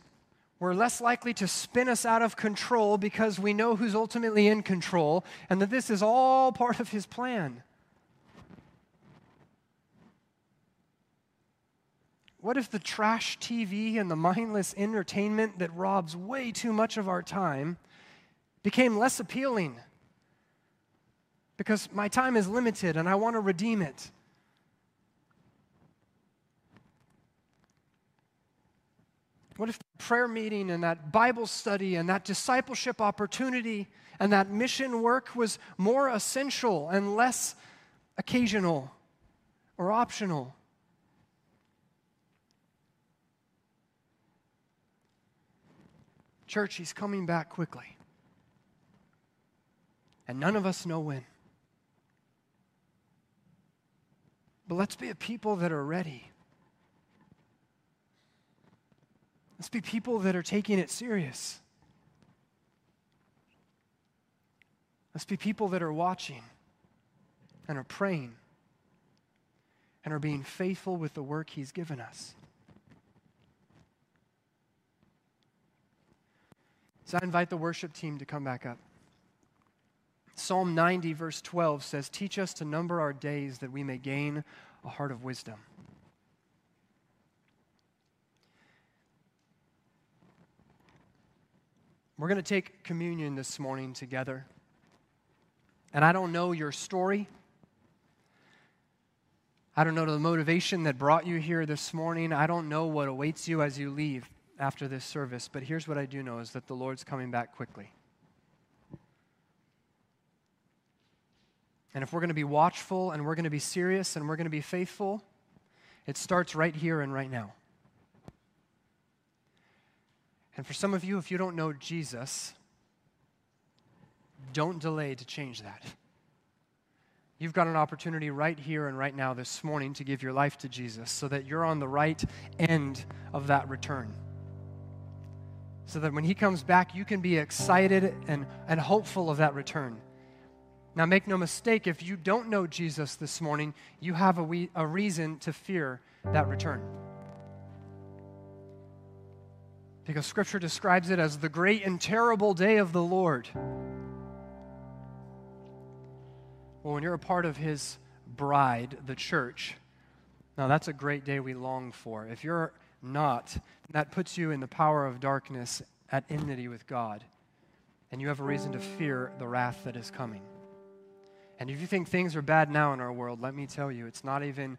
we're less likely to spin us out of control because we know who's ultimately in control and that this is all part of his plan. What if the trash TV and the mindless entertainment that robs way too much of our time became less appealing? Because my time is limited and I want to redeem it. What if prayer meeting and that Bible study and that discipleship opportunity and that mission work was more essential and less occasional or optional? Church, he's coming back quickly. And none of us know when. But let's be a people that are ready. Let's be people that are taking it serious. Let's be people that are watching and are praying and are being faithful with the work He's given us. So I invite the worship team to come back up. Psalm 90, verse 12 says, Teach us to number our days that we may gain a heart of wisdom. We're going to take communion this morning together. And I don't know your story. I don't know the motivation that brought you here this morning. I don't know what awaits you as you leave after this service. But here's what I do know is that the Lord's coming back quickly. And if we're going to be watchful and we're going to be serious and we're going to be faithful, it starts right here and right now. And for some of you, if you don't know Jesus, don't delay to change that. You've got an opportunity right here and right now this morning to give your life to Jesus so that you're on the right end of that return. So that when he comes back, you can be excited and, and hopeful of that return. Now, make no mistake, if you don't know Jesus this morning, you have a, we, a reason to fear that return because Scripture describes it as the great and terrible day of the Lord. Well, when you're a part of His bride, the church, now that's a great day we long for. If you're not, that puts you in the power of darkness at enmity with God, and you have a reason to fear the wrath that is coming. And if you think things are bad now in our world, let me tell you, it's not even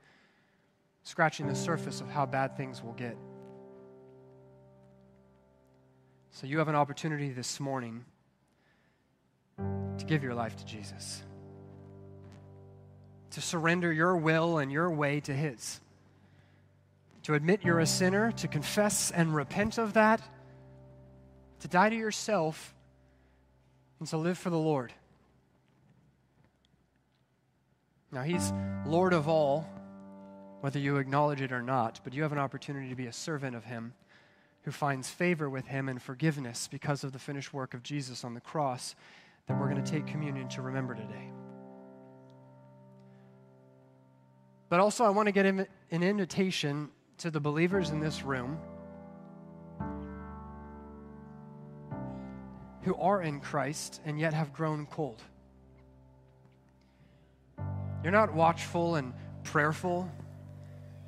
scratching the surface of how bad things will get. So you have an opportunity this morning to give your life to Jesus, to surrender your will and your way to His, to admit you're a sinner, to confess and repent of that, to die to yourself, and to live for the Lord. Now, He's Lord of all, whether you acknowledge it or not, but you have an opportunity to be a servant of Him who finds favor with him and forgiveness because of the finished work of Jesus on the cross that we're going to take communion to remember today. But also, I want to get an invitation to the believers in this room who are in Christ and yet have grown cold. You're not watchful and prayerful.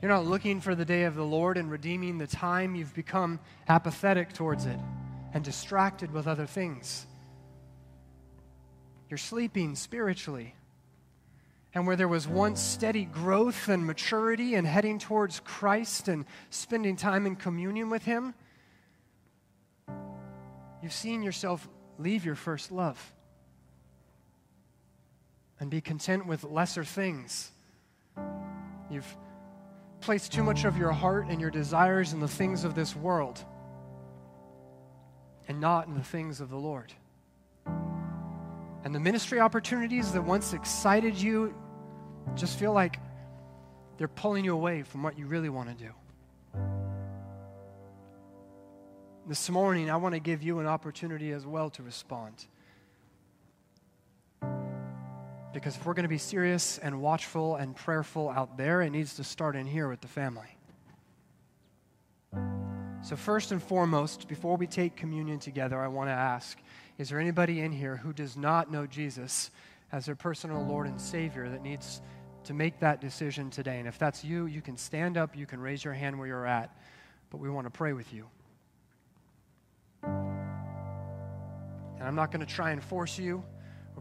You're not looking for the day of the Lord and redeeming the time. You've become apathetic towards it and distracted with other things. You're sleeping spiritually. And where there was once steady growth and maturity and heading towards Christ and spending time in communion with Him, you've seen yourself leave your first love and be content with lesser things. You've place too much of your heart and your desires in the things of this world and not in the things of the Lord. And the ministry opportunities that once excited you just feel like they're pulling you away from what you really want to do. This morning, I want to give you an opportunity as well to respond. Because if we're going to be serious and watchful and prayerful out there, it needs to start in here with the family. So, first and foremost, before we take communion together, I want to ask is there anybody in here who does not know Jesus as their personal Lord and Savior that needs to make that decision today? And if that's you, you can stand up, you can raise your hand where you're at, but we want to pray with you. And I'm not going to try and force you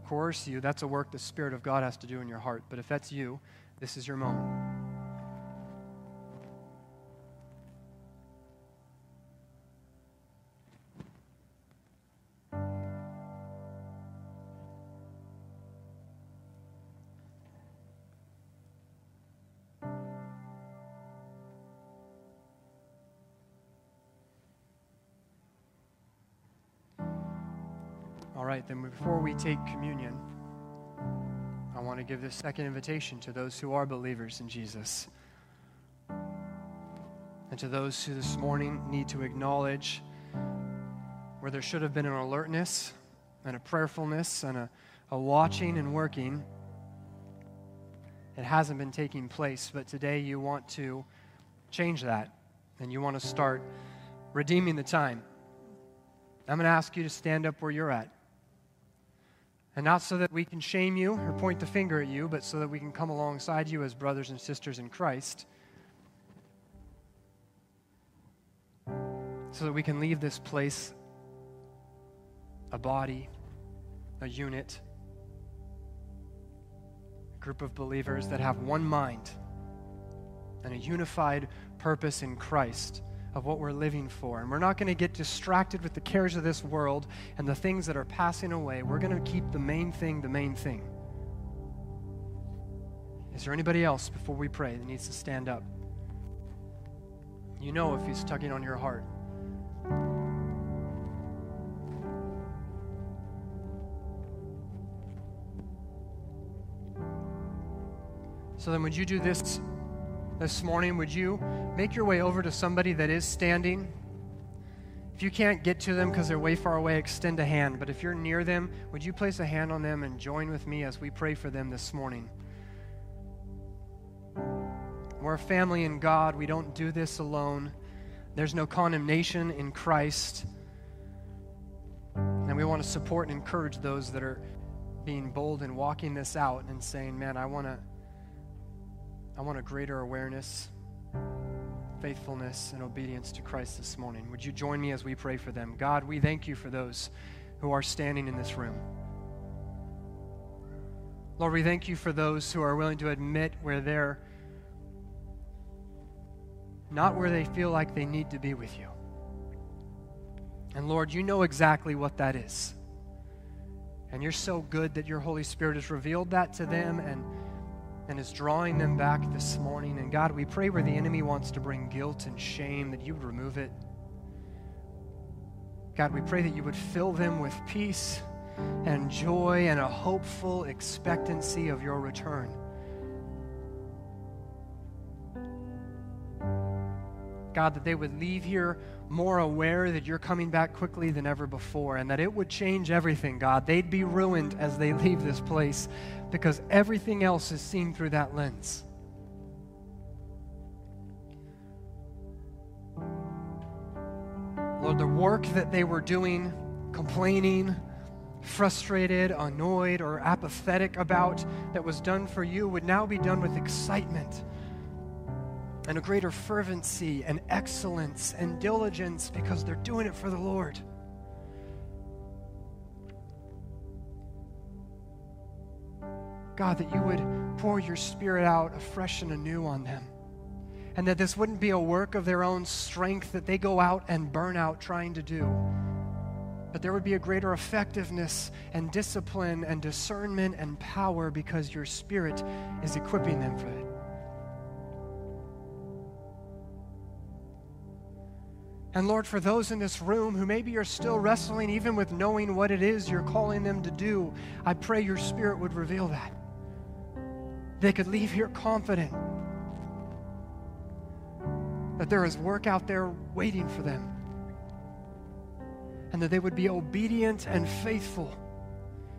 coerce you, that's a work the Spirit of God has to do in your heart. But if that's you, this is your moment. All right, then before we take communion, I want to give this second invitation to those who are believers in Jesus. And to those who this morning need to acknowledge where there should have been an alertness and a prayerfulness and a, a watching and working, it hasn't been taking place. But today you want to change that and you want to start redeeming the time. I'm going to ask you to stand up where you're at. And not so that we can shame you or point the finger at you, but so that we can come alongside you as brothers and sisters in Christ. So that we can leave this place a body, a unit, a group of believers that have one mind and a unified purpose in Christ of what we're living for. And we're not going to get distracted with the cares of this world and the things that are passing away. We're going to keep the main thing the main thing. Is there anybody else before we pray that needs to stand up? You know if he's tugging on your heart. So then, would you do this this morning, would you make your way over to somebody that is standing? If you can't get to them because they're way far away, extend a hand. But if you're near them, would you place a hand on them and join with me as we pray for them this morning? We're a family in God. We don't do this alone. There's no condemnation in Christ. And we want to support and encourage those that are being bold and walking this out and saying, man, I want to I want a greater awareness, faithfulness, and obedience to Christ this morning. Would you join me as we pray for them? God, we thank you for those who are standing in this room. Lord, we thank you for those who are willing to admit where they're not where they feel like they need to be with you. And Lord, you know exactly what that is. And you're so good that your Holy Spirit has revealed that to them and and is drawing them back this morning. And God, we pray where the enemy wants to bring guilt and shame, that you would remove it. God, we pray that you would fill them with peace and joy and a hopeful expectancy of your return. God, that they would leave here more aware that you're coming back quickly than ever before and that it would change everything, God. They'd be ruined as they leave this place because everything else is seen through that lens. Lord, the work that they were doing, complaining, frustrated, annoyed, or apathetic about that was done for you would now be done with excitement and a greater fervency and excellence and diligence because they're doing it for the Lord. God, that you would pour your spirit out afresh and anew on them. And that this wouldn't be a work of their own strength that they go out and burn out trying to do. But there would be a greater effectiveness and discipline and discernment and power because your spirit is equipping them for it. And Lord, for those in this room who maybe are still wrestling even with knowing what it is you're calling them to do, I pray your Spirit would reveal that. They could leave here confident that there is work out there waiting for them. And that they would be obedient and faithful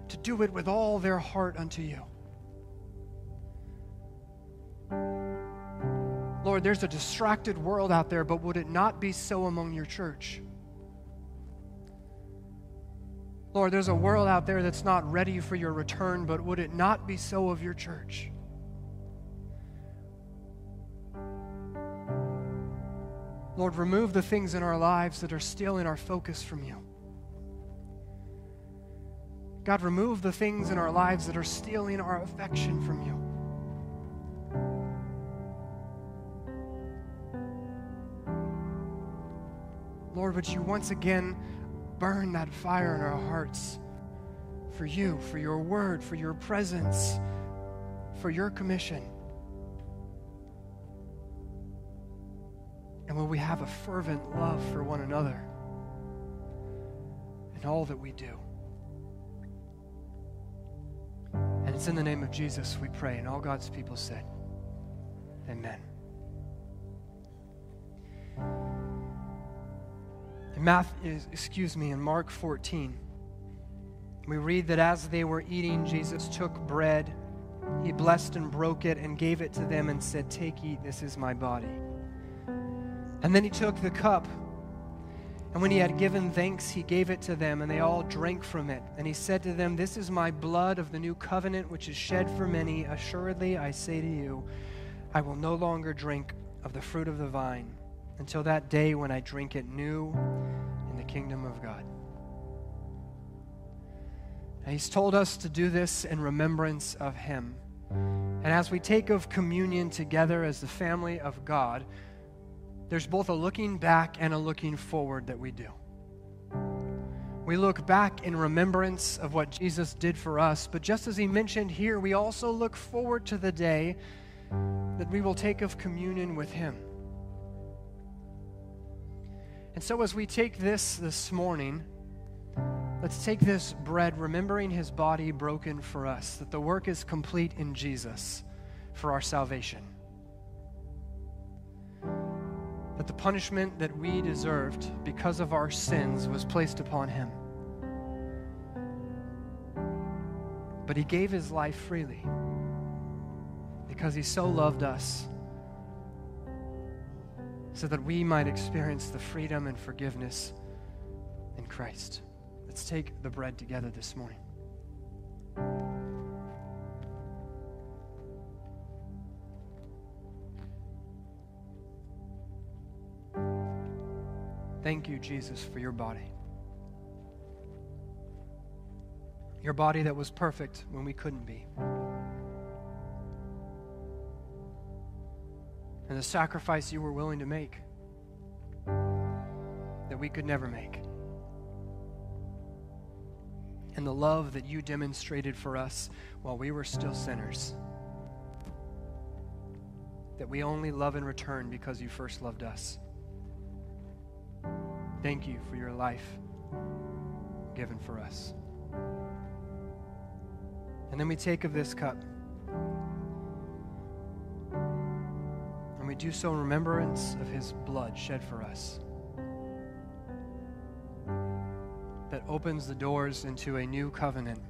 to do it with all their heart unto you. Lord, there's a distracted world out there, but would it not be so among your church? Lord, there's a world out there that's not ready for your return, but would it not be so of your church? Lord, remove the things in our lives that are stealing our focus from you. God, remove the things in our lives that are stealing our affection from you. Lord, would you once again burn that fire in our hearts for you, for your word, for your presence, for your commission? And will we have a fervent love for one another in all that we do? And it's in the name of Jesus we pray. And all God's people said, Amen. In Math, excuse me, in Mark 14, we read that as they were eating, Jesus took bread, he blessed and broke it, and gave it to them and said, Take, eat, this is my body. And then he took the cup, and when he had given thanks, he gave it to them, and they all drank from it. And he said to them, This is my blood of the new covenant, which is shed for many. Assuredly, I say to you, I will no longer drink of the fruit of the vine until that day when I drink it new in the kingdom of God. And he's told us to do this in remembrance of him. And as we take of communion together as the family of God, there's both a looking back and a looking forward that we do. We look back in remembrance of what Jesus did for us, but just as he mentioned here, we also look forward to the day that we will take of communion with him. And so, as we take this this morning, let's take this bread, remembering his body broken for us, that the work is complete in Jesus for our salvation. That the punishment that we deserved because of our sins was placed upon him. But he gave his life freely because he so loved us so that we might experience the freedom and forgiveness in Christ. Let's take the bread together this morning. Thank you, Jesus, for your body. Your body that was perfect when we couldn't be. And the sacrifice you were willing to make that we could never make. And the love that you demonstrated for us while we were still sinners. That we only love in return because you first loved us. Thank you for your life given for us. And then we take of this cup. Do so in remembrance of his blood shed for us. That opens the doors into a new covenant,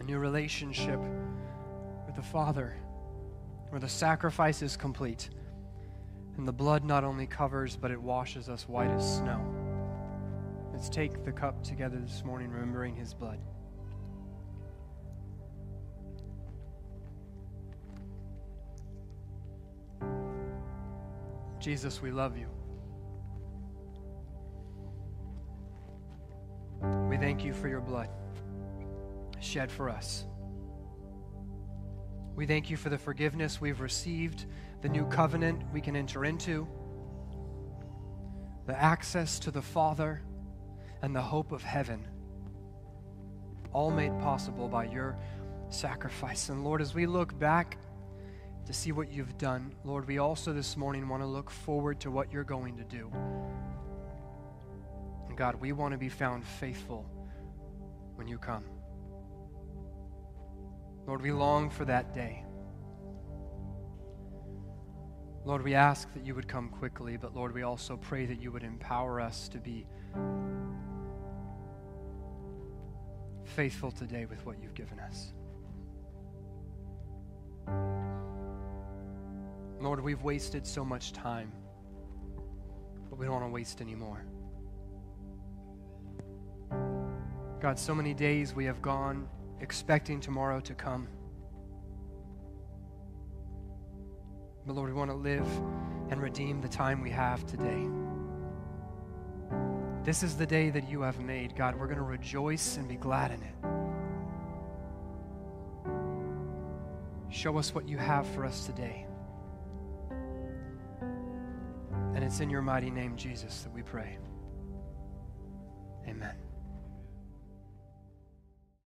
a new relationship with the Father, where the sacrifice is complete. And the blood not only covers, but it washes us white as snow. Let's take the cup together this morning, remembering his blood. Jesus, we love you. We thank you for your blood shed for us. We thank you for the forgiveness we've received, the new covenant we can enter into, the access to the Father, and the hope of heaven, all made possible by your sacrifice. And Lord, as we look back to see what you've done. Lord, we also this morning want to look forward to what you're going to do. And God, we want to be found faithful when you come. Lord, we long for that day. Lord, we ask that you would come quickly, but Lord, we also pray that you would empower us to be faithful today with what you've given us. Lord, we've wasted so much time, but we don't want to waste any more. God, so many days we have gone expecting tomorrow to come. But Lord, we want to live and redeem the time we have today. This is the day that you have made. God, we're going to rejoice and be glad in it. Show us what you have for us today. And it's in your mighty name, Jesus, that we pray. Amen.